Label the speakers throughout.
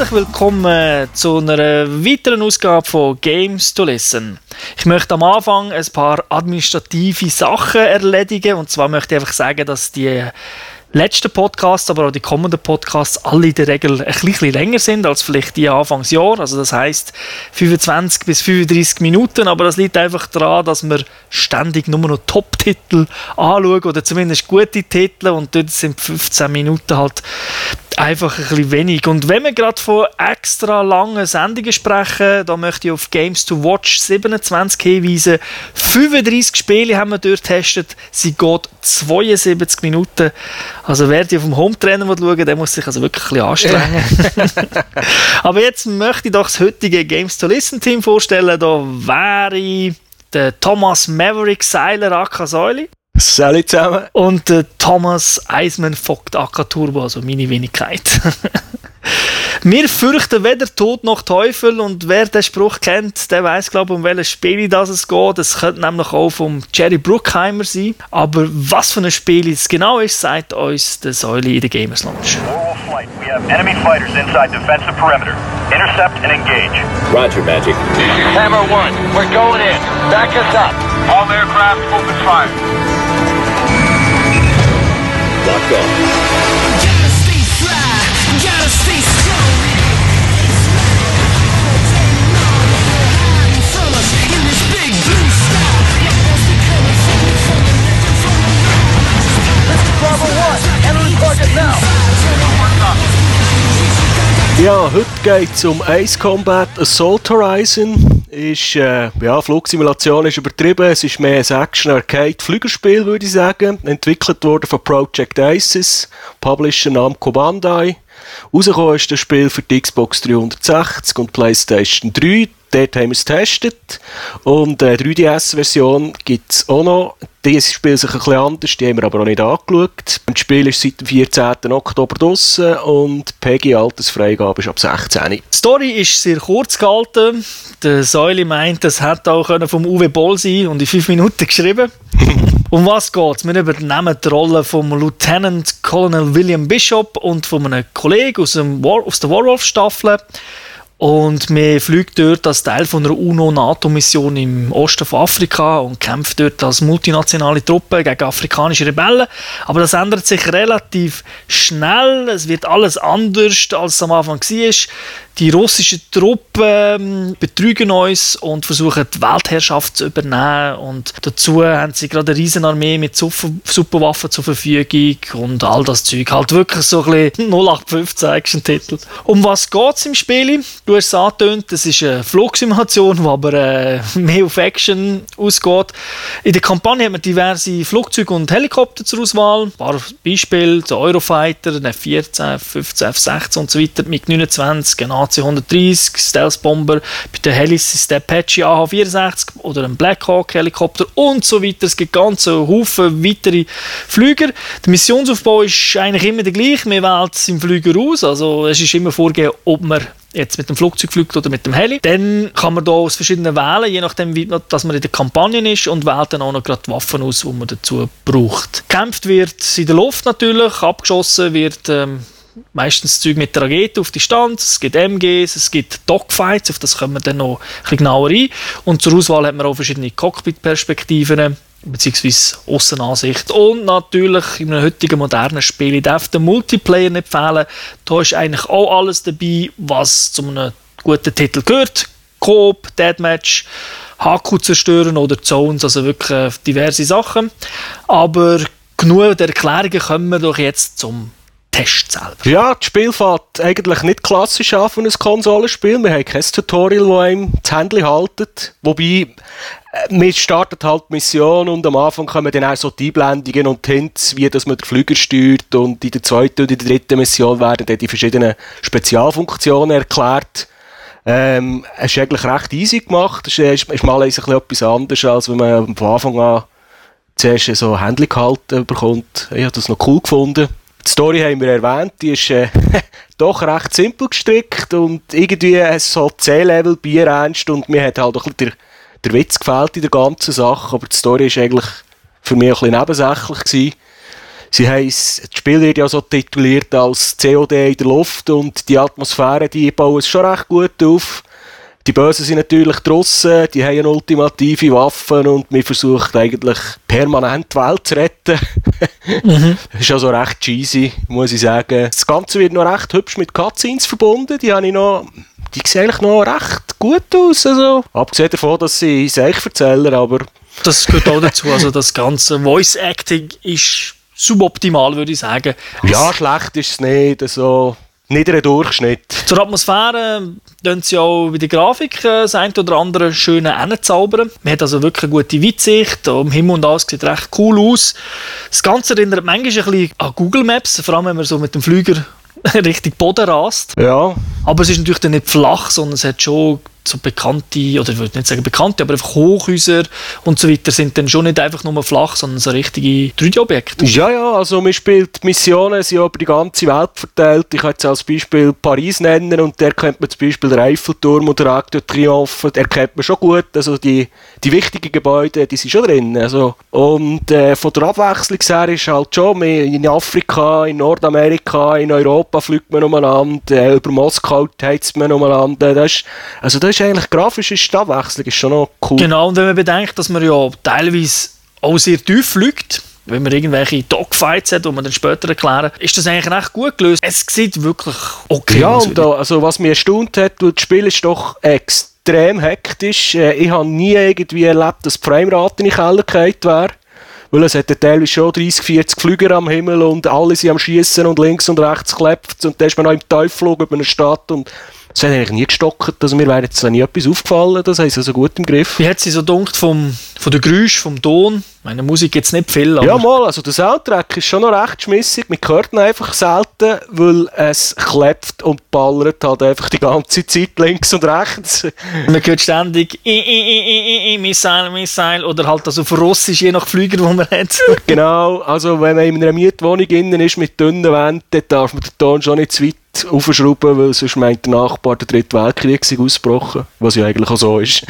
Speaker 1: Herzlich willkommen zu einer weiteren Ausgabe von Games to Listen. Ich möchte am Anfang ein paar administrative Sachen erledigen und zwar möchte ich einfach sagen, dass die letzten Podcasts, aber auch die kommenden Podcasts alle in der Regel ein bisschen länger sind als vielleicht die Anfangsjahr. Also das heißt 25 bis 35 Minuten, aber das liegt einfach daran, dass wir ständig nur noch Top-Titel anschauen oder zumindest gute Titel und dort sind 15 Minuten halt einfach ein bisschen wenig. Und wenn wir gerade von extra langen Sendungen sprechen, da möchte ich auf Games to Watch 27 hinweisen. 35 Spiele haben wir dort getestet. Sie geht 72 Minuten. Also wer die auf dem Home-Trainer schauen der muss sich also wirklich ein bisschen anstrengen. Aber jetzt möchte ich doch das heutige Games to Listen Team vorstellen. Da wäre der Thomas Maverick Seiler Akasäuli.
Speaker 2: Salut zusammen.
Speaker 1: Und äh, Thomas Eismann Vogt AK Turbo, also meine Wenigkeit. Wir fürchten weder Tod noch Teufel und wer den Spruch kennt, der weiß glaube ich, um welches Spiel das es geht. Es könnte nämlich auch vom Jerry Bruckheimer sein. Aber was für ein Spiel es genau ist, sagt uns der Säule in der Gamers Lounge.
Speaker 3: Flight. We have enemy fighters inside defensive perimeter. Intercept and engage.
Speaker 4: Roger, Magic.
Speaker 5: Hammer 1, we're going in. Back us up.
Speaker 3: All aircraft open fire.
Speaker 5: Yeah,
Speaker 2: Ja, heute geht es um Ace Combat Assault Horizon. Ist, äh, ja, Flugsimulation ist übertrieben. Es ist mehr ein Action-Arcade-Flügerspiel, würde ich sagen. Entwickelt worden von Project Aces, Publisher Namco Bandai. Rausgekommen ist das Spiel für die Xbox 360 und PlayStation 3. Dort haben wir es getestet. Und eine 3DS-Version gibt es auch noch. Dieses Spiel sich ein bisschen anders, die haben wir aber auch nicht angeschaut. Das Spiel ist seit dem 14. Oktober draussen und Peggy Altersfreigabe ist ab 16.
Speaker 1: Die Story ist sehr kurz gehalten. Der Säule meint, das hätte auch vom Uwe Boll sein und in fünf Minuten geschrieben. um was geht's? Wir übernehmen die Rolle vom Lieutenant Colonel William Bishop und von einem Kollegen aus, dem War aus der Warwolf-Staffel. Und wir fliegen dort als Teil von einer UNO-NATO-Mission im Osten von Afrika und kämpfen dort als multinationale Truppe gegen afrikanische Rebellen. Aber das ändert sich relativ schnell. Es wird alles anders, als es am Anfang war. Die russischen Truppen ähm, betrügen uns und versuchen die Weltherrschaft zu übernehmen. Und dazu haben sie gerade eine Riesenarmee mit Super Superwaffen zur Verfügung und all das Zeug. Halt wirklich so ein bisschen 0815 Action-Titel. Um was geht es im Spiel? Du hast es angetönt, es ist eine Flugsimulation, die aber äh, mehr auf Action ausgeht. In der Kampagne hat man diverse Flugzeuge und Helikopter zur Auswahl. Ein paar Beispiele, der Eurofighter, ein F-14, F-15, F-16 und so weiter, MiG-29, ein AC-130, Stealth-Bomber, bei den Helis ist der Apache AH-64 oder ein Black Hawk-Helikopter und so weiter. Es gibt ganz einen Haufen weitere Flüger. Der Missionsaufbau ist eigentlich immer der gleiche. Man wählt im Flüger aus, also es ist immer vorgegeben, ob man jetzt mit dem Flugzeug fliegt oder mit dem Heli. Dann kann man da aus verschiedenen wählen, je nachdem, wie dass man in der Kampagne ist und wählt dann auch noch gerade die Waffen aus, die man dazu braucht. Gekämpft wird in der Luft natürlich, abgeschossen wird ähm, meistens Zeug mit der Rakete auf Distanz, es gibt MGs, es gibt Dogfights, auf das kommen wir dann noch ein bisschen genauer ein. Und zur Auswahl hat man auch verschiedene Cockpit-Perspektiven beziehungsweise Aussenansicht. Und natürlich in einem heutigen modernen Spiel, darf den Multiplayer nicht fehlen, da ist eigentlich auch alles dabei, was zu einem guten Titel gehört. Coop, Deathmatch, HQ zerstören oder Zones, also wirklich äh, diverse Sachen. Aber genug der Erklärungen kommen wir doch jetzt zum Test selber.
Speaker 2: Ja, das Spiel fängt eigentlich nicht klassisch an von einem Konsolenspiel. Wir haben kein Tutorial, das einem das Handy haltet. Wobei, äh, wir starten halt die Mission und am Anfang kommen dann auch so die Einblendungen und Hints, wie dass man den Flüger steuert und in der zweiten und in der dritten Mission werden dann die verschiedenen Spezialfunktionen erklärt. Ähm, es ist eigentlich recht easy gemacht. Es ist, ist mal ein bisschen etwas anderes, als wenn man von Anfang an zuerst so Handy gehalten bekommt. Ich habe das noch cool gefunden. Die Story haben wir erwähnt, die ist äh, doch recht simpel gestrickt und irgendwie es so C-Level Bier ernst und mir hat halt auch ein bisschen der, der Witz gefällt in der ganzen Sache, aber die Story ist eigentlich für mich ein bisschen nebensächlich gewesen. Sie haben das Spiel wird ja so tituliert als COD in der Luft und die Atmosphäre, die bauen es schon recht gut auf. Die Bösen sind natürlich draussen, die haben ultimative Waffen und man versucht eigentlich permanent die Welt zu retten. Das ist also recht cheesy, muss ich sagen. Das Ganze wird noch recht hübsch mit Cutscenes verbunden, die habe ich noch die sehen eigentlich noch recht gut aus. Also. Abgesehen davon, dass sie sich erzählen, aber
Speaker 1: Das gehört auch dazu. Also das ganze Voice Acting ist suboptimal, würde ich sagen.
Speaker 2: ja, schlecht ist es nicht. Also, niederer Durchschnitt.
Speaker 1: Zur Atmosphäre tun sie auch bei der Grafik äh, das ein oder andere schöne hinzaubern. Man hat also wirklich eine gute Weitsicht. Am Himmel und alles sieht recht cool aus. Das Ganze erinnert manchmal ein bisschen an Google Maps, vor allem wenn man so mit dem Flüger Richtung Boden rast.
Speaker 2: Ja,
Speaker 1: Aber es ist natürlich dann nicht flach, sondern es hat schon so bekannte, oder ich würde nicht sagen bekannte, aber einfach Hochhäuser und so weiter sind dann schon nicht einfach nur flach, sondern so richtige 3D-Objekte.
Speaker 2: ja, ja, also man spielt Missionen, sind über die ganze Welt verteilt. Ich kann jetzt als Beispiel Paris nennen und der kennt man zum Beispiel den Eiffelturm oder den Arc de Triomphe, der kennt man schon gut. Also die, die wichtigen Gebäude, die sind schon drin. Also, und äh, von der Abwechslung her ist halt schon, mehr in Afrika, in Nordamerika, in Europa fliegt man umeinander, äh, über Moskau heizt man umeinander. Das ist, also das ist eigentlich grafisch ist die Abwechslung ist schon noch cool.
Speaker 1: Genau, und wenn man bedenkt, dass man ja teilweise auch sehr tief fliegt, wenn man irgendwelche Dogfights hat, die wir dann später erklären, ist das eigentlich recht gut gelöst. Es sieht wirklich okay
Speaker 2: Ja,
Speaker 1: aus.
Speaker 2: und da, also was mich erstaunt hat, weil das Spiel ist doch extrem hektisch. Äh, Ich habe nie irgendwie erlebt, dass die Framerate in den Keller gefallen wäre. Weil es hat ja teilweise schon 30, 40 Flüger am Himmel und alle sind am Schießen und links und rechts klebt und dann ist man noch im Teufellug über eine Stadt und es hat eigentlich nie gestockt. Also mir wäre jetzt nie etwas aufgefallen, das sie also gut im Griff.
Speaker 1: Wie hat sie so dunkt vom, von der Geräusch, vom Ton? Meine Musik jetzt nicht viel,
Speaker 2: Ja, mal, also der Soundtrack ist schon noch recht schmissig. Man hört ihn einfach selten, weil es klebt und ballert halt einfach die ganze Zeit links und rechts.
Speaker 1: man hört ständig I, I, I, I, I, Missile, Missile oder halt das auf Russisch, je nach Flüger, wo man hat.
Speaker 2: Genau, also wenn man in einer Mietwohnung innen ist mit dünnen Wänden, dann darf man den Ton schon nicht zu weit aufschrauben, weil sonst meint der Nachbar, der dritte Weltkrieg sei ausgebrochen, was ja eigentlich auch so ist.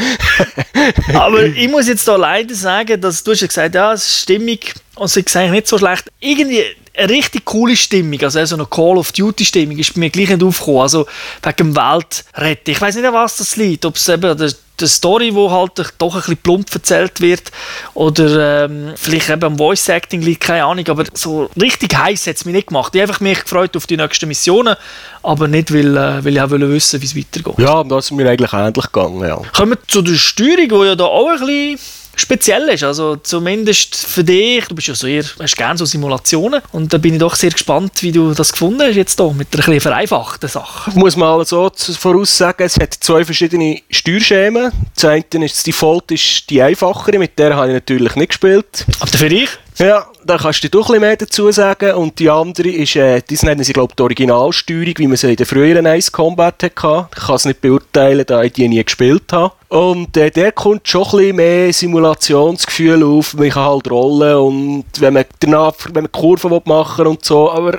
Speaker 1: Aber ich muss jetzt da leider sagen, dass du hast ja gesagt, ja, es ist stimmig und es ist eigentlich nicht so schlecht. Irgendwie eine richtig coole Stimmung, also so eine Call of Duty Stimmung ist bei mir gleich nicht aufgekommen. Also wegen dem Weltretten. Ich weiß nicht, an was das liegt. Ob es eben der, der Story, wo halt doch ein bisschen plump erzählt wird oder ähm, vielleicht eben am Voice Acting liegt, keine Ahnung. Aber so richtig heiß hat es mich nicht gemacht. Ich habe einfach mich gefreut auf die nächsten Missionen, aber nicht, weil, äh, weil ich auch wollte wissen wie es weitergeht.
Speaker 2: ja, das ist mir eigentlich ähnlich gegangen, ja.
Speaker 1: Kommen wir zu der Steuerung, die ja da auch ein bisschen speziell ist. Also zumindest für dich, du bist ja so eher, hast gerne so Simulationen und da bin ich doch sehr gespannt, wie du das gefunden hast jetzt hier mit einer ein bisschen vereinfachten Sache.
Speaker 2: Ich muss mal so zu- voraussagen, es hat zwei verschiedene Steuerschemen. Das eine ist, das Default ist die einfachere, mit der habe ich natürlich nicht gespielt.
Speaker 1: Aber für dich?
Speaker 2: Ja, da kannst du doch ein bisschen mehr dazu sagen. Und die andere ist, äh, das nennen sie, glaube ich, die Originalsteuerung, wie man sie in den früheren Ace Combat hatte. Ich kann es nicht beurteilen, da ich die nie gespielt habe. Und äh, der kommt schon ein bisschen mehr Simulationsgefühl auf. Man kann halt rollen und wenn man danach, wenn man Kurven machen und so. Aber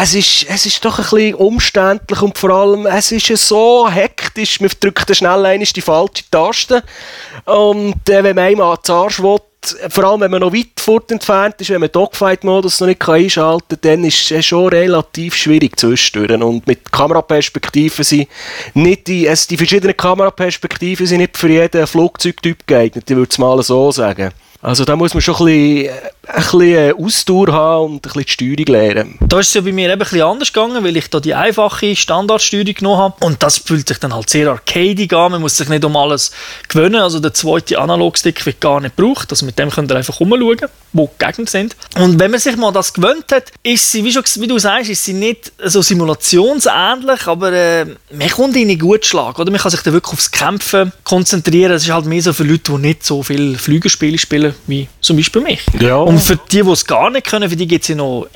Speaker 2: es ist, es ist doch ein bisschen umständlich und vor allem, es ist so hektisch. Man drückt schnell einmal die falsche Taste. Und äh, wenn man einmal ans Arsch will, vor allem wenn man noch weit fort entfernt ist, wenn man Dogfight-Modus noch nicht einschalten kann, dann ist es schon relativ schwierig zwischendurch. Und mit Kameraperspektiven sind nicht die, also die verschiedenen Kameraperspektiven sind nicht für jeden Flugzeugtyp geeignet, ich würde es mal so sagen. Also da muss man schon ein bisschen, äh, ein bisschen äh, Ausdauer haben und ein bisschen die Steuerung lernen.
Speaker 1: Da ist es ja bei mir eben ein bisschen anders gegangen, weil ich da die einfache Standardsteuerung genommen habe. Und das fühlt sich dann halt sehr arcadig an. Man muss sich nicht um alles gewöhnen. Also der zweite Analogstick wird gar nicht gebraucht. Also mit dem könnt ihr einfach rumschauen, wo die Gegner sind. Und wenn man sich mal das gewöhnt hat, ist sie, wie, schon, wie du sagst, ist sie nicht so simulationsähnlich, aber äh, man kommt in einen guten Schlag. Oder man kann sich dann wirklich aufs Kämpfen konzentrieren. Es ist halt mehr so für Leute, die nicht so viel Flügerspiele spielen, wie zum Beispiel mich.
Speaker 2: Ja.
Speaker 1: Und für die, die es gar nicht können, für die gibt es ja noch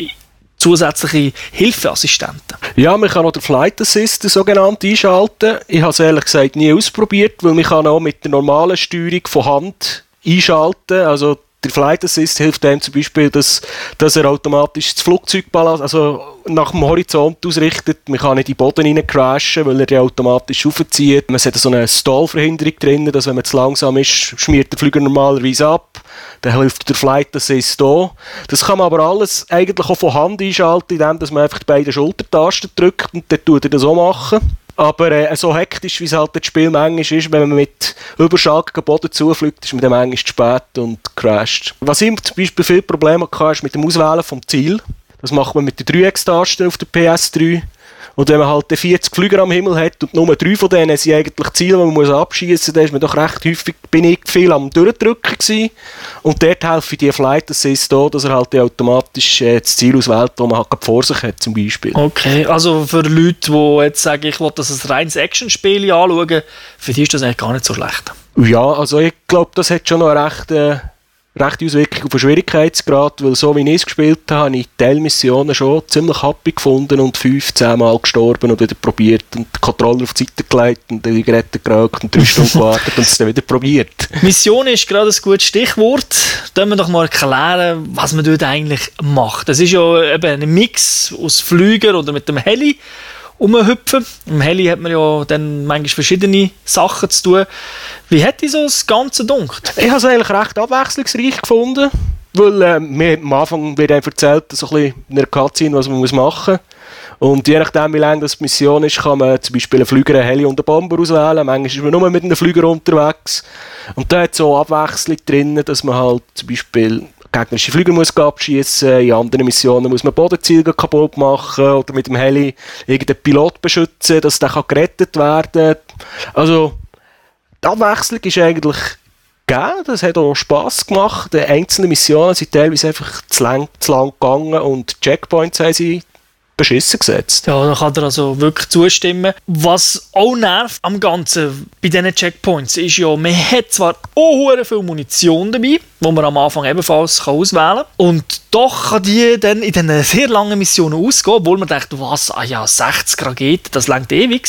Speaker 1: zusätzliche Hilfeassistenten.
Speaker 2: Ja, man kann auch den Flight Assist sogenannt einschalten. Ich habe es ehrlich gesagt nie ausprobiert, weil man kann auch mit der normalen Steuerung von Hand einschalten. Also der Flight Assist hilft einem zum Beispiel, dass, dass er automatisch das Flugzeug also nach dem Horizont ausrichtet. Man kann nicht in den Boden rein crashen, weil er ja automatisch aufzieht. Man hat so eine Stallverhinderung drin, dass wenn man zu langsam ist, schmiert der Flüger normalerweise ab. Dann hilft der Flight Assist da. Das kann man aber alles eigentlich auch von Hand einschalten, indem man einfach die beiden Schultertasten drückt und dann tut er das auch machen. Aber äh, so hektisch, wie es halt das Spiel manchmal ist, wenn man mit überschalkigem Boden zufliegt, ist man dann manchmal zu spät und crasht. Was ich zum Beispiel viele Probleme hatte, ist mit dem Auswählen vom Ziel. Das macht man mit der 3X-Taste auf der PS3. Und wenn man halt 40 Flüger am Himmel hat und nur drei von denen sind eigentlich Ziele, die man muss abschießen muss, dann ist man doch recht häufig bin ich viel am Durchdrücken gewesen. Und dort helfe ich die Flight Assist da, dass er halt automatisch äh, das Ziel auswählt, das man halt vor sich hat, zum Beispiel.
Speaker 1: Okay, also für Leute, die jetzt sagen, ich will das als reines Actionspiel anschauen, für die ist das eigentlich gar nicht so schlecht.
Speaker 2: Ja, also ich glaube, das hat schon noch eine recht, äh, rechte Auswirkung auf den Schwierigkeitsgrad, weil so wie ich es gespielt habe, habe ich die Teilmissionen schon ziemlich happy gefunden und fünf, zehn Mal gestorben und wieder probiert und den Controller auf die Seite gelegt und die Geräte geraucht und drei Stunden gewartet und es dann wieder probiert.
Speaker 1: Mission ist gerade ein gutes Stichwort. Können wir doch mal erklären, was man dort eigentlich macht. Das ist ja eben ein Mix aus Flüger oder mit dem Heli rumhüpfen. Im Heli hat man ja dann manchmal verschiedene Sachen zu tun. Wie hat dich so das Ganze dunkt?
Speaker 2: Ich habe es eigentlich recht abwechslungsreich gefunden, weil äh, mir am Anfang wird einem erzählt, so ein bisschen in einer Cutscene, was man muss machen muss. Und je nachdem, wie lange das die Mission ist, kann man zum Beispiel einen Flüger, einen Heli und einen Bomber auswählen. Manchmal ist man nur mit einem Flüger unterwegs. Und da hat so Abwechslung drin, dass man halt zum Beispiel gegnerische Flüger muss abschießen, in anderen Missionen muss man Bodenziele kaputt machen oder mit dem Heli irgendeinen Pilot beschützen, dass der kann gerettet werden. Also die Abwechslung ist eigentlich gegeben, das hat auch Spass gemacht. Die einzelnen Missionen sind teilweise einfach zu lang, zu lang gegangen und Checkpoints haben sie beschissen gesetzt.
Speaker 1: Ja, da kann er also wirklich zustimmen. Was auch nervt am Ganzen bei diesen Checkpoints ist ja, man hat zwar auch viel Munition dabei, wo man am Anfang ebenfalls kann auswählen kann. Und doch kann die dann in diesen sehr langen Missionen ausgehen, obwohl man denkt, was, ah ja, 60 Raketen, das langt ewig.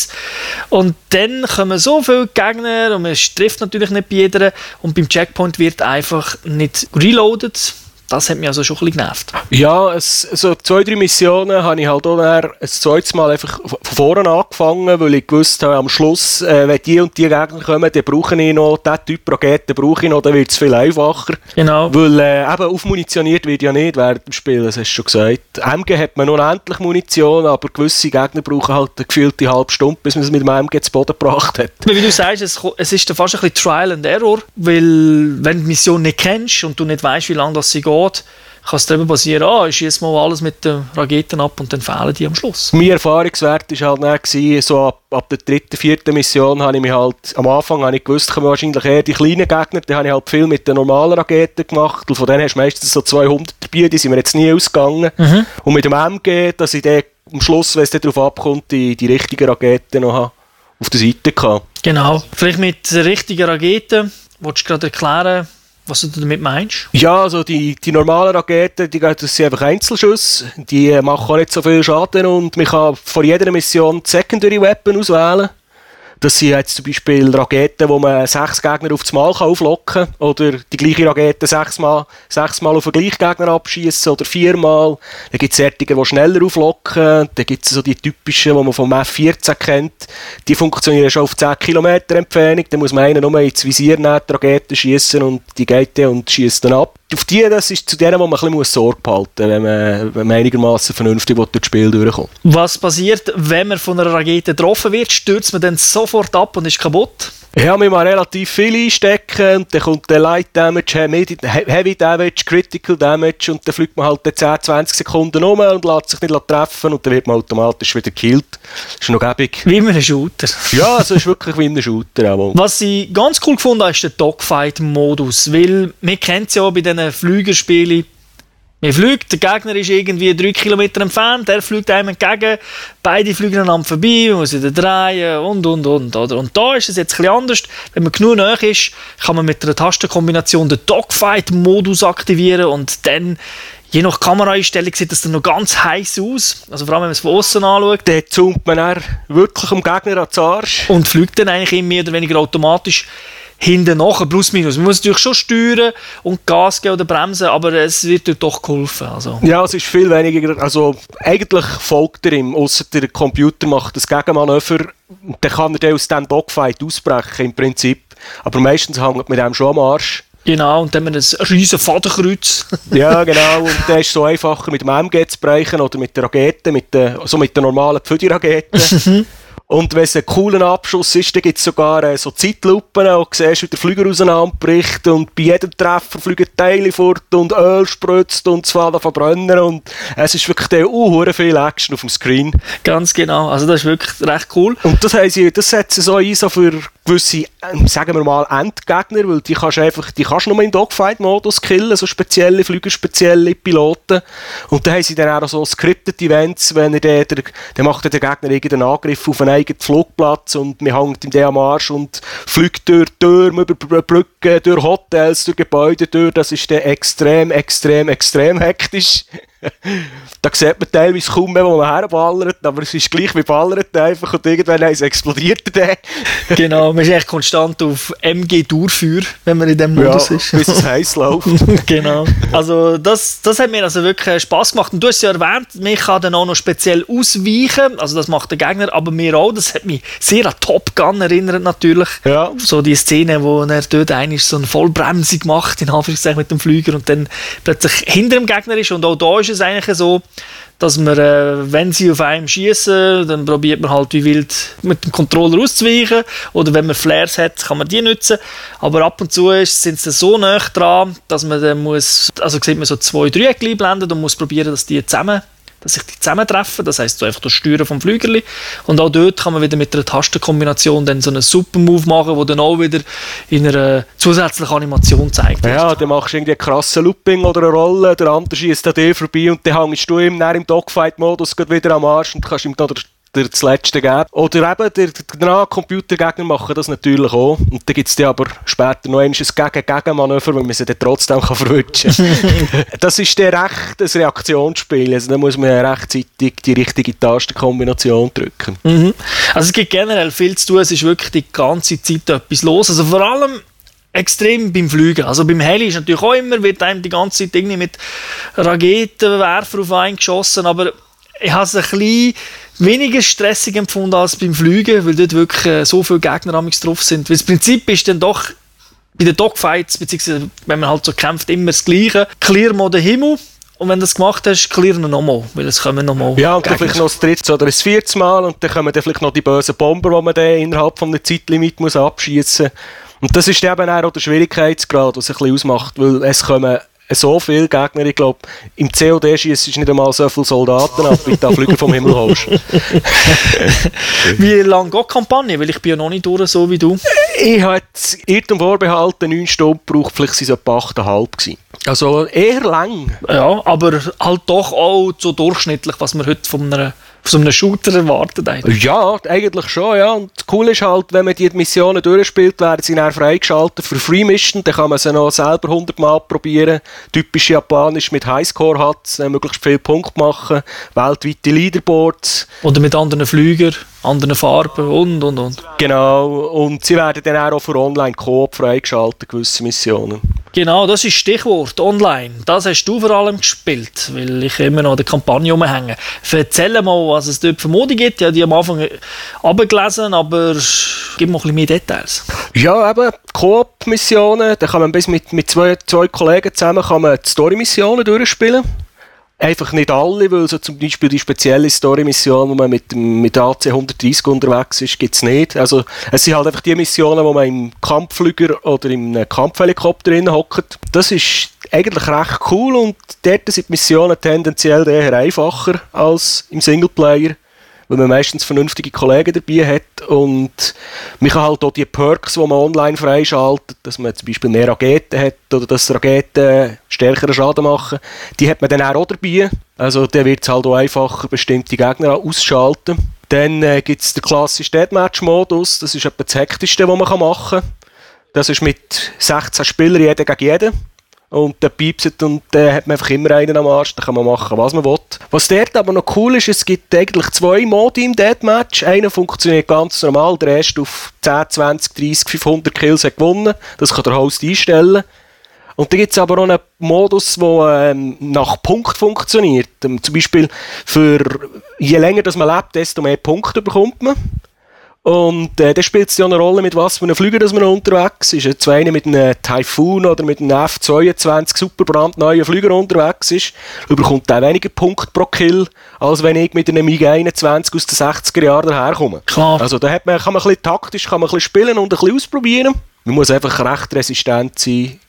Speaker 1: Und dann kommen so viele Gegner und man trifft natürlich nicht bei jeder und beim Checkpoint wird einfach nicht reloaded das hat mich also schon ein bisschen genervt.
Speaker 2: Ja, es, so zwei, drei Missionen habe ich halt auch ein zweites Mal einfach von vorne angefangen, weil ich gewusst habe, am Schluss, äh, wenn die und die Gegner kommen, dann brauche ich noch diesen Typ Rakete, brauche ich noch, dann wird es viel einfacher.
Speaker 1: Genau.
Speaker 2: Weil äh, eben aufmunitioniert wird ja nicht während dem Spiel, das hast du schon gesagt. MG hat man unendlich Munition, aber gewisse Gegner brauchen halt eine gefühlte halbe Stunde, bis man es mit dem MG zu Boden gebracht hat.
Speaker 1: Wie du sagst, es, es ist fast ein bisschen Trial and Error, weil wenn du die Mission nicht kennst und du nicht weißt, wie lange das sie geht, kann es darüber basieren, ah, ich schieße mal alles mit den Raketen ab und dann fehlen die am Schluss.
Speaker 2: Mein Erfahrungswert war halt dann, gewesen, so ab, ab der dritten, vierten Mission habe ich mich halt, am Anfang habe ich gewusst, kommen wahrscheinlich eher die kleinen Gegner, dann habe ich halt viel mit den normalen Raketen gemacht und von denen hast du meistens so 200 dabei, die sind mir jetzt nie ausgegangen.
Speaker 1: Mhm.
Speaker 2: Und mit dem MG, dass ich dann am Schluss, wenn es darauf abkommt, die, die richtigen Raketen noch habe, auf der Seite hatte.
Speaker 1: Genau. Vielleicht mit den richtigen Raketen, willst du gerade erklären, was du damit meinst?
Speaker 2: Ja, also die, die normalen Raketen, die, das sind einfach Einzelschüsse. Die machen auch nicht so viel Schaden und man kann vor jeder Mission Secondary Weapon auswählen. Das sind jetzt zum Beispiel Raketen, wo man sechs Gegner auf das Mal auflocken kann. Oder die gleiche Rakete sechsmal, sechsmal auf den gleichen Gegner abschießen oder viermal. Dann gibt es solche, die schneller auflocken. Dann gibt es so die typischen, die man vom F-14 kennt. Die funktionieren schon auf 10 Kilometer Entfernung. Dann muss man einen nur ins Visier nehmen, die Rakete schießen und die geht und schießt dann ab. Auf die, das ist zu denen, wo man ein bisschen Sorge behalten muss, wenn man, wenn man einigermaßen vernünftig durch das Spiel durchkommt.
Speaker 1: Was passiert, wenn man von einer Rakete getroffen wird? Stürzt man dann sofort ab und ist kaputt?
Speaker 2: Ja, wir mal relativ viel einstecken und dann kommt der Light Damage, Heavy Damage, Critical Damage und dann fliegt man halt 10, 20 Sekunden um und lässt sich nicht treffen und dann wird man automatisch wieder gekillt. Ist noch gäbig.
Speaker 1: Wie in einem Shooter.
Speaker 2: Ja, es ist wirklich wie in einem Shooter. Auch.
Speaker 1: Was ich ganz cool gefunden habe, ist der Dogfight-Modus, weil man kennt es ja bei diesen Flügerspielen, man fliegt, der Gegner ist irgendwie drei Kilometer entfernt, der fliegt einem entgegen, beide fliegen aneinander vorbei, man muss wieder drehen und, und, und. Oder? Und da ist es jetzt bisschen anders. Wenn man genug nahe ist, kann man mit einer Tastenkombination den Dogfight-Modus aktivieren und dann Je nach Kameraeinstellung sieht das dann noch ganz heiß aus. Also vor allem, wenn man es von außen anschaut.
Speaker 2: Dann zoomt man dann wirklich am Gegner ans Arsch.
Speaker 1: Und fliegt dann eigentlich immer mehr oder weniger automatisch hinten nachher, plus minus. Man muss natürlich schon steuern und Gas geben oder bremsen, aber es wird dort doch geholfen. Also.
Speaker 2: Ja, es ist viel weniger. Also, eigentlich folgt er ihm, außer der Computer macht das Gegenmanöver. Dann kann er aus diesem Dogfight ausbrechen, im Prinzip. Aber meistens hängt mit dem schon am Arsch.
Speaker 1: Genau, und dann haben wir ein riesen Fadenkreuz.
Speaker 2: Ja, genau. Und der ist so einfacher mit dem MG zu brechen oder mit der Rakete, mit der, so mit der normalen Pfudi-Rakete. Und wenn es ein cooler Abschuss ist, dann gibt es sogar äh, so Zeitlupen, wo du siehst, wie der Flüger auseinanderbricht und bei jedem Treffer fliegen Teile fort und Öl spritzt und fängt an verbrennen und es ist wirklich der uh, viel Action auf dem Screen.
Speaker 1: Ganz genau, also das ist wirklich recht cool.
Speaker 2: Und das, haben sie, das setzen sie so ein so für gewisse, ähm, sagen wir mal, Endgegner, weil die kannst du einfach, die kannst du nur im Dogfight-Modus killen, so spezielle Flüger, spezielle Piloten. Und dann haben sie dann auch so scripted Events, wenn er der, der, dann macht der Gegner irgendeinen Angriff auf einen eigenen Flugplatz und man hängt ihm den am Arsch und fliegt durch Türme, über Brücken, durch Hotels, durch Gebäude durch. Das ist dann extrem, extrem, extrem hektisch. da sieht man teilweise kaum mehr, wo man herballert, aber es ist gleich wie ballert einfach und irgendwann eins explodiert der.
Speaker 1: genau, man ist echt konstant auf MG Durchführ, wenn man in dem Modus
Speaker 2: ja,
Speaker 1: ist.
Speaker 2: bis es heiß läuft.
Speaker 1: genau. Also das, das hat mir also wirklich Spaß gemacht. Und du hast ja erwähnt, man kann dann auch noch speziell ausweichen. Also das macht der Gegner, aber mir auch. Das hat mich sehr an Top Gun erinnert natürlich.
Speaker 2: Ja.
Speaker 1: So die Szene, wo er dort eigentlich so eine Vollbremsung macht, in Anführungszeichen mit dem Flüger und dann plötzlich hinter dem Gegner ist. Und auch da ist es eigentlich so, dass man, äh, wenn sie auf einem schießen, dann probiert man halt wie wild mit dem Controller auszuweichen. Oder wenn man Flares hat, kann man die nutzen. Aber ab und zu ist, sind sie so nah dran, dass man dann muss, also sieht man so zwei Dreiecke einblenden und muss probieren, dass die zusammen dass sich die zusammentreffen, das heißt so einfach das Steuern vom Flügerli und auch dort kann man wieder mit einer Tastenkombination dann so einen Super Move machen, wo dann auch wieder in einer zusätzlichen Animation zeigt.
Speaker 2: Ja, dann machst du irgendwie einen krassen Looping oder eine Rolle, der andere schießt an dir vorbei und dann hängst du ihm dann im Dogfight-Modus wieder am Arsch und kannst ihm dann der das letzte geben. Oder eben, der, der Computergegner machen das natürlich auch. Und dann gibt es aber später noch ein Gegen-Gegenmanöver, weil man sie dann trotzdem kann verwünschen kann. das ist dann recht ein Reaktionsspiel. Also da muss man rechtzeitig die richtige Tastenkombination drücken.
Speaker 1: Mhm. Also es gibt generell viel zu tun. Es ist wirklich die ganze Zeit etwas los. Also vor allem extrem beim Fliegen. Also beim Heli ist natürlich auch immer, wird einem die ganze Zeit irgendwie mit Raketenwerfer auf einen geschossen, aber ich habe es ein bisschen weniger stressig empfunden als beim Fliegen, weil dort wirklich äh, so viele Gegner drauf sind. Weil das Prinzip ist dann doch bei den Dogfights, beziehungsweise wenn man halt so kämpft, immer das Gleiche. Clear mal den Himmel. Und wenn du das gemacht hast, clear ihn nochmal, weil es kommen nochmal
Speaker 2: Ja, und dann vielleicht noch das dritte oder das vierte Mal und dann kommen dann vielleicht noch die bösen Bomber, die man dann innerhalb von einem Zeitlimit muss abschießen muss. Und das ist eben auch der Schwierigkeitsgrad, was ein bisschen ausmacht, weil es kommen so viele Gegner. Ich glaube, im COD schießt es nicht einmal so viele Soldaten ab, wie du da Flüge vom Himmel holst.
Speaker 1: Wie lange geht die Kampagne? Weil ich bin ja noch nicht durch, so wie du.
Speaker 2: Ich habe jetzt Irrtum vorbehalten, 9 Stunden gebraucht, vielleicht sind es etwa 8,5 gewesen. Also eher lang.
Speaker 1: Ja, aber halt doch auch so durchschnittlich, was man heute von einer so einem Shooter erwartet eigentlich.
Speaker 2: Ja, eigentlich schon, ja. Und cool ist halt, wenn man die Missionen durchspielt, werden sie dann freigeschaltet für Free Mission, dann kann man sie noch selber 100 Mal probieren. Typisch japanisch mit Highscore hat möglichst viele Punkte machen, weltweite Leaderboards.
Speaker 1: Oder mit anderen Flügern, anderen Farben und, und, und.
Speaker 2: Genau, und sie werden dann auch für Online-Coop freigeschaltet, gewisse Missionen.
Speaker 1: Genau, das ist Stichwort online. Das hast du vor allem gespielt, weil ich immer noch an der Kampagne rumhänge. Erzähl mal, was es dort für Modi gibt. Ja, die am Anfang abgelesen, aber gib mal ein bisschen mehr Details.
Speaker 2: Ja, eben Koop-Missionen. Da kann man bis mit, mit zwei, zwei Kollegen zusammen kann Story-Missionen durchspielen. Einfach nicht alle, weil so zum Beispiel die spezielle Story-Mission, wo man mit, mit AC 130 unterwegs ist, gibt es nicht. Also es sind halt einfach die Missionen, wo man im Kampfflüger oder im Kampfhelikopter hockt. Das ist eigentlich recht cool und dort sind die Missionen tendenziell eher einfacher als im Singleplayer weil man meistens vernünftige Kollegen dabei hat und man kann halt auch die Perks, die man online freischaltet, dass man zum Beispiel mehr Raketen hat oder dass Raketen stärkeren Schaden machen, die hat man dann auch dabei. Also dann wird es halt auch einfacher, bestimmte Gegner auszuschalten. Dann äh, gibt es den klassischen Deathmatch-Modus, das ist etwa das Hektischste, was man machen kann. Das ist mit 16 Spielern, jeder gegen jeden und der piepst und dann hat man einfach immer einen am Arsch, dann kann man machen, was man will. Was dort aber noch cool ist, es gibt eigentlich zwei Modi im Deathmatch. Einer funktioniert ganz normal, der erste auf 10, 20, 30, 500 Kills hat gewonnen. Das kann der Host einstellen. Und da gibt es aber auch einen Modus, der ähm, nach Punkt funktioniert. Ähm, zum Beispiel, für je länger das man lebt, desto mehr Punkte bekommt man. Und äh, dann spielt es ja eine Rolle, mit was für einem Flüger dass man unterwegs ist. Jetzt einer mit einem Typhoon oder mit einem F-22 super brandneuen Flüger unterwegs ist, bekommt er weniger Punkte pro Kill, als wenn ich mit einem MiG-21 aus den 60er Jahren daherkomme.
Speaker 1: Klar.
Speaker 2: Also da hat man, kann man ein bisschen taktisch kann man ein bisschen spielen und ein bisschen ausprobieren. Man muss einfach recht resistent sein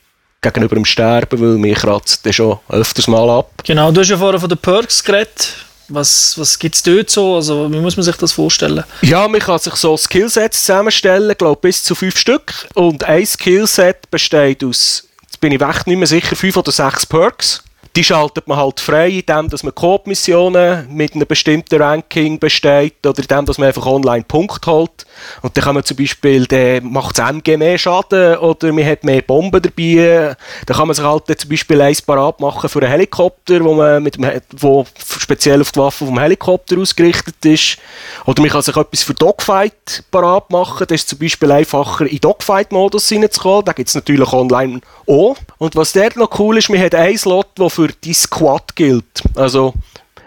Speaker 2: gegenüber dem Sterben, weil mir kratzt das schon öfters mal ab.
Speaker 1: Genau, du hast ja vorher von den Perks geredet. Was, was gibt es dort so? Also, wie muss man sich das vorstellen?
Speaker 2: Ja, man kann sich so Skillsets zusammenstellen, glaube bis zu fünf Stück. Und ein Skillset besteht aus, jetzt bin ich echt nicht mehr sicher, fünf oder sechs Perks. Die schaltet man halt frei, indem dass man Coop-Missionen mit einem bestimmten Ranking besteht oder indem dass man einfach online Punkte holt. Und dann kann man zum Beispiel, dann macht das MG mehr Schaden oder man hat mehr Bomben dabei. Dann kann man sich halt zum Beispiel eins parat machen für einen Helikopter, wo, man mit dem, wo speziell auf die Waffe vom Helikopter ausgerichtet ist. Oder man kann sich etwas für Dogfight parat machen. Das ist zum Beispiel einfacher, in Dogfight-Modus reinzukommen. Da gibt es natürlich online auch. Und was dort noch cool ist, man hat einen Slot, der für die Squad gilt. Also,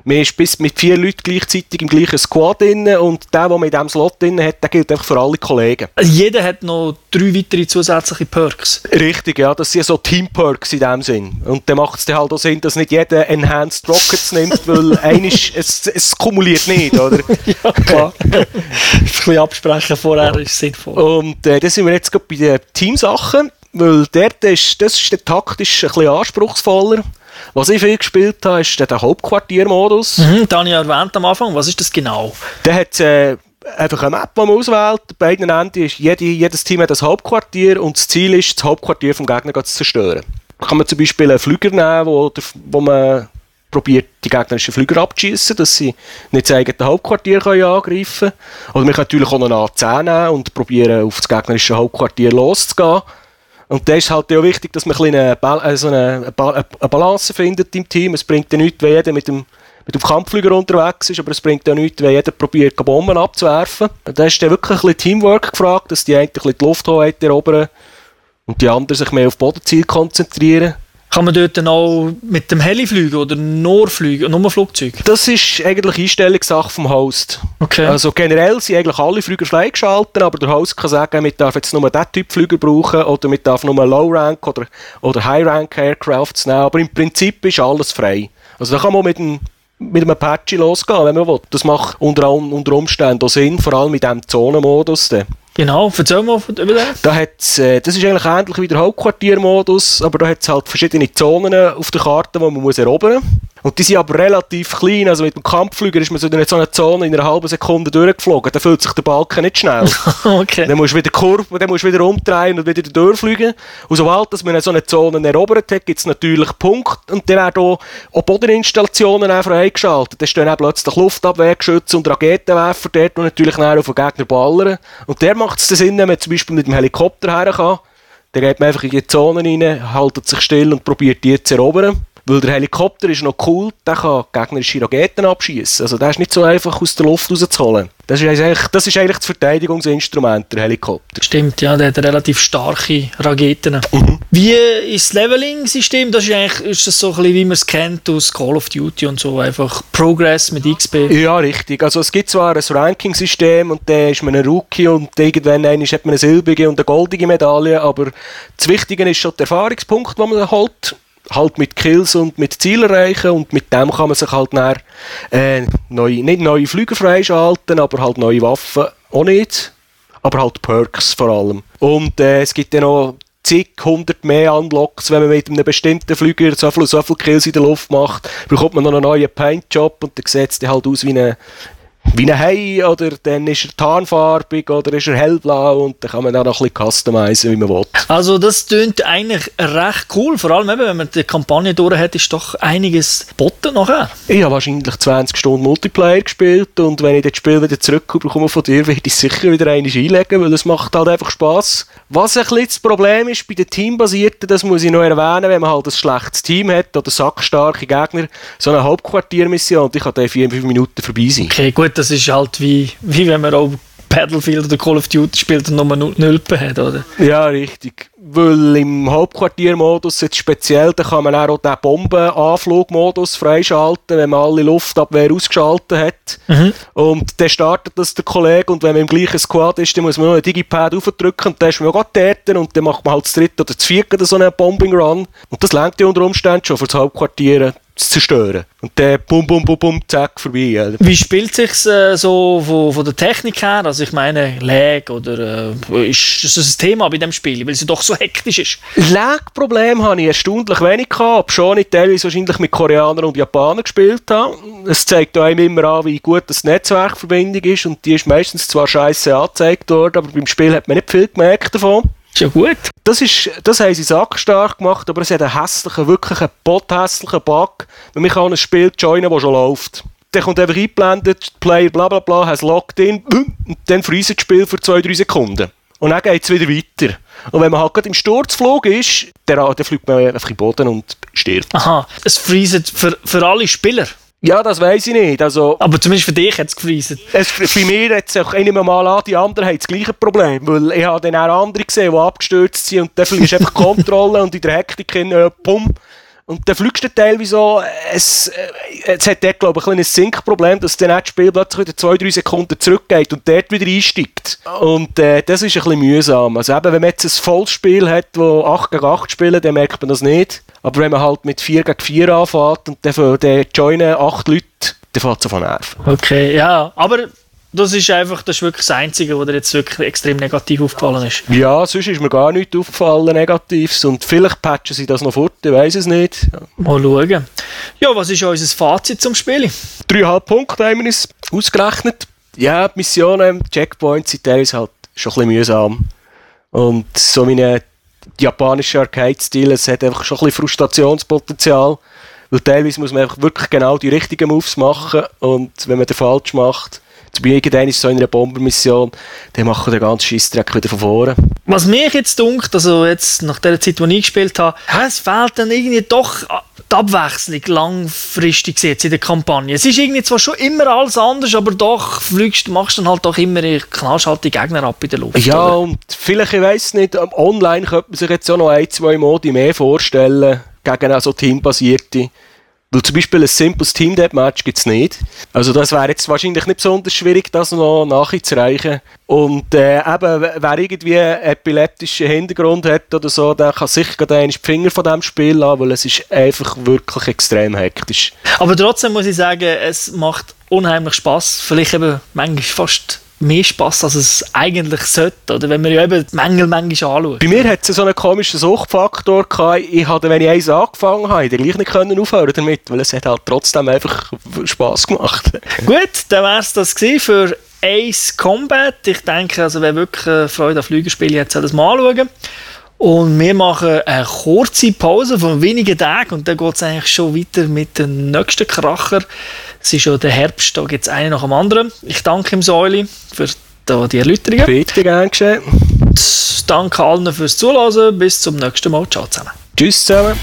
Speaker 2: man ist bis mit vier Leuten gleichzeitig im gleichen Squad drin und der, der mit diesem Slot drin hat, der gilt einfach für alle Kollegen.
Speaker 1: Also jeder hat noch drei weitere zusätzliche Perks.
Speaker 2: Richtig, ja, das sind so Team-Perks in dem Sinn. Und dann macht es dann halt auch Sinn, dass nicht jeder Enhanced Rockets nimmt, weil einisch, es, es kumuliert nicht, oder?
Speaker 1: ja, klar. ein bisschen absprechen vorher ist sinnvoll.
Speaker 2: Und äh, da sind wir jetzt gerade bei den Teamsachen, weil dort ist, das ist der taktisch ein bisschen anspruchsvoller. Was ich viel gespielt habe, ist der Hauptquartiermodus.
Speaker 1: Mhm, da habe ich erwähnt am Anfang. Was ist das genau?
Speaker 2: Der hat äh, einfach eine Map, die man auswählt. Bei beiden Enden ist jede, jedes Team hat ein Hauptquartier und das Ziel ist, das Hauptquartier vom Gegner zu zerstören. Da kann man zum Beispiel einen Flüger nehmen, wo, der, wo man probiert, die gegnerischen Flüger abzuschießen, dass sie nicht das eigene Hauptquartier können angreifen können. Oder man kann natürlich auch einen A10 nehmen und probieren, auf das gegnerische Hauptquartier loszugehen. Und da ist halt auch wichtig, dass man ein eine, also eine, eine, Balance findet im Team. Es bringt ja nichts, wenn jeder mit dem, mit dem Kampfflüger unterwegs ist, aber es bringt ja nichts, wenn jeder probiert, Bomben abzuwerfen. Da ist dann wirklich ein bisschen Teamwork gefragt, dass die einen ein bisschen die Lufthoheit erobern und die anderen sich mehr auf Bodenziel konzentrieren.
Speaker 1: Kann man dort dann auch mit dem Heli fliegen oder nur fliegen, nur Flugzeug?
Speaker 2: Das ist eigentlich Einstellungssache vom Host.
Speaker 1: Okay.
Speaker 2: Also generell sind eigentlich alle Flüger freigeschaltet, aber der Host kann sagen, man darf jetzt nur diesen Typ Flüger brauchen oder man darf nur Low-Rank oder, oder High-Rank Aircrafts nehmen, aber im Prinzip ist alles frei. Also da kann man mit einem mit einem Apache losgehen, wenn man will. Das macht unter, unter Umständen auch Sinn, vor allem mit diesem Zonenmodus. Dann.
Speaker 1: Genau, erzähl mal über den.
Speaker 2: Da hat's, äh, das ist eigentlich ähnlich wie der Hauptquartiermodus, aber da hat es halt verschiedene Zonen auf der Karte, die man muss erobern muss. Und die sind aber relativ klein, also mit dem Kampfflüger ist man so in so einer Zone in einer halben Sekunde durchgeflogen, da fühlt sich der Balken nicht schnell.
Speaker 1: okay.
Speaker 2: Dann musst du wieder kurven, dann musst du wieder umdrehen und wieder durchfliegen. Und sobald dass man so eine Zone erobert hat, gibt es natürlich Punkte und dann werden auch, auch Bodeninstallationen auch freigeschaltet. Da stehen dann plötzlich Luftabwehrgeschütze und Raketenwerfer dort, die natürlich dann auf den Gegner ballern. Und der macht es Sinn, wenn man zum Beispiel mit dem Helikopter her kann. Dann geht man einfach in die Zone rein, haltet sich still und probiert die zu erobern. Weil der Helikopter ist noch cool, der kann gegnerische Raketen abschießen. Also der ist nicht so einfach aus der Luft rauszuholen. Das ist eigentlich das, ist eigentlich das Verteidigungsinstrument, der Helikopter.
Speaker 1: Stimmt, ja, der hat relativ starke Raketen.
Speaker 2: Mhm.
Speaker 1: Wie ist das Leveling-System? Das ist eigentlich ist das so ein bisschen, wie man es kennt aus Call of Duty und so, einfach Progress mit XP.
Speaker 2: Ja, richtig. Also es gibt zwar ein Ranking-System und da ist man ein Rookie und irgendwann hat man eine silbrige und eine goldige Medaille, aber das Wichtige ist schon der Erfahrungspunkt, den man holt halt mit Kills und mit Ziel erreichen und mit dem kann man sich halt dann, äh, neue, nicht neue Flüge freischalten, aber halt neue Waffen auch nicht, aber halt Perks vor allem. Und äh, es gibt dann noch zig, hundert mehr Unlocks, wenn man mit einem bestimmten Flüger so viel, so viel Kills in der Luft macht, bekommt man noch einen neuen Paint-Job und dann sieht es halt aus wie eine wie ein Hai oder dann ist er tarnfarbig oder ist er hellblau und dann kann man da noch ein bisschen customizen, wie man will.
Speaker 1: Also das klingt eigentlich recht cool, vor allem eben, wenn man die Kampagne durch hat, ist doch einiges geboten nachher.
Speaker 2: Ich habe wahrscheinlich 20 Stunden Multiplayer gespielt und wenn ich das Spiel wieder zurückbekomme von dir, werde ich sicher wieder einmal einlegen, weil es macht halt einfach Spass. Was ein bisschen das Problem ist bei den Teambasierten, das muss ich noch erwähnen, wenn man halt ein schlechtes Team hat oder sackstarke Gegner, so eine Hauptquartiermission, die kann dann in 4, 5 Minuten vorbei sein.
Speaker 1: Okay, gut, das ist halt wie, wie wenn man auch Battlefield oder Call of Duty spielt und nur Nulpen hat, oder?
Speaker 2: Ja, richtig. Weil im Hauptquartiermodus jetzt speziell, da kann man auch den Bombenanflugmodus freischalten, wenn man alle Luftabwehr ausgeschaltet hat.
Speaker 1: Mhm.
Speaker 2: Und dann startet das der Kollege und wenn man im gleichen Squad ist, dann muss man noch ein Digipad aufdrücken und dann ist man gerade dort und dann macht man halt das dritte oder das vierte so einen Bombing Run. Und das lenkt ja unter Umständen schon für das Hauptquartier zu zerstören. Und dann bum, bum, bum, bum, zack, vorbei.
Speaker 1: Wie spielt sich äh, so von, von der Technik her? Also ich meine, Lag oder äh, ist das ein Thema bei dem Spiel, weil es ja doch so hektisch ist?
Speaker 2: Lag-Problem habe ich erstaunlich wenig gehabt, obschon ich teilweise wahrscheinlich mit Koreanern und Japanern gespielt habe. Es zeigt einem immer an, wie gut das Netzwerkverbindung ist und die ist meistens zwar scheiße angezeigt worden, aber beim Spiel hat man nicht viel gemerkt davon.
Speaker 1: Ist ja gut.
Speaker 2: Das, ist, das haben sie sackstark gemacht, aber es hat einen hässlichen, wirklich einen pothässlichen Bug, weil man kann ein Spiel joinen, das schon läuft. Dann kommt einfach eingeblendet, Player bla bla bla, has logged in, und dann freezet das Spiel für 2-3 Sekunden. Und dann geht es wieder weiter. Und wenn man halt gerade im Sturzflug ist, dann, dann fliegt man einfach in den Boden und stirbt.
Speaker 1: Aha, es freezet für, für alle Spieler.
Speaker 2: Ja, das weiß ich nicht. Also,
Speaker 1: Aber zumindest für dich hat es gefreezet.
Speaker 2: bei mir hat es auch nehme mal an, die anderen haben das gleiche Problem. Weil ich habe dann auch andere gesehen, die abgestürzt sind und dann fliegst du einfach Kontrolle und in der Hektik hin, äh, pum. Und dann fliegst du teilweise so, es, äh, es hat dort, glaube ich, ein kleines Sync-Problem, dass dann das Spiel plötzlich wieder zwei, drei Sekunden zurückgeht und dort wieder einsteigt. Und äh, das ist ein bisschen mühsam. Also eben, wenn man jetzt ein volles Spiel hat, wo 8 gegen 8 spielen, dann merkt man das nicht. Aber wenn man halt mit 4 gegen 4 anfängt und dann, dann joinen 8 Leute, dann fällt es auf Nerven.
Speaker 1: Okay, ja, aber das ist einfach das ist wirklich das Einzige, was dir jetzt wirklich extrem negativ aufgefallen ist.
Speaker 2: Ja, sonst ist mir gar nichts aufgefallen, Negatives. Und vielleicht patchen sie das noch fort, ich weiß es nicht.
Speaker 1: Mal schauen. Ja, was ist unser Fazit zum Spiel?
Speaker 2: Dreieinhalb Punkte haben wir uns ausgerechnet. Ja, die Missionen, Checkpoints sind teilweise halt schon ein bisschen mühsam. Und so meine japanische Arcade-Stil, es hat einfach schon ein bisschen Frustrationspotenzial. Weil teilweise muss man einfach wirklich genau die richtigen Moves machen und wenn man den falsch macht, zum Beispiel irgendwann ist so in einer Bombermission, dann machen den ganzen Scheissdreck wieder von vorne.
Speaker 1: Was mich jetzt dunkt, also jetzt nach der Zeit, die ich gespielt habe, es fehlt dann irgendwie doch die Abwechslung langfristig jetzt in der Kampagne. Es ist irgendwie zwar schon immer alles anders, aber doch fliegst, machst dann halt doch immer, knallst halt die Gegner ab in der Luft.
Speaker 2: Ja,
Speaker 1: oder?
Speaker 2: und vielleicht, ich weiss nicht, online könnte man sich jetzt auch noch ein, zwei Modi mehr vorstellen, gegen also teambasierte. Weil zum Beispiel ein simples Team Deathmatch gibt es nicht. Also das wäre jetzt wahrscheinlich nicht besonders schwierig, das noch nachzureichen. Und äh, eben, wer irgendwie einen epileptischen Hintergrund hat oder so, der kann sicher gerade die Finger von diesem Spiel lassen, weil es ist einfach wirklich extrem hektisch.
Speaker 1: Aber trotzdem muss ich sagen, es macht unheimlich Spaß. Vielleicht eben manchmal fast mehr Spaß, als es eigentlich sollte. Oder wenn man ja eben die Mängel manchmal anschaut.
Speaker 2: Bei mir hat es so einen komischen Suchtfaktor gehabt. Ich hatte, wenn ich eins angefangen habe, den gleich nicht können aufhören damit, weil es hat halt trotzdem einfach Spaß gemacht.
Speaker 1: Gut, dann wäre es das für Ace Combat. Ich denke, also wer wirklich Freude an Flügelspielen hat, soll das mal anschauen. Und wir machen eine kurze Pause von wenigen Tagen und dann geht es eigentlich schon weiter mit dem nächsten Kracher. Es ist schon der Herbst, da gibt es einen nach dem anderen. Ich danke ihm Säuli für da die Erläuterungen.
Speaker 2: Bitte, gern geschehen.
Speaker 1: Danke allen fürs Zuhören. Bis zum nächsten Mal. Ciao zusammen.
Speaker 2: Tschüss zusammen.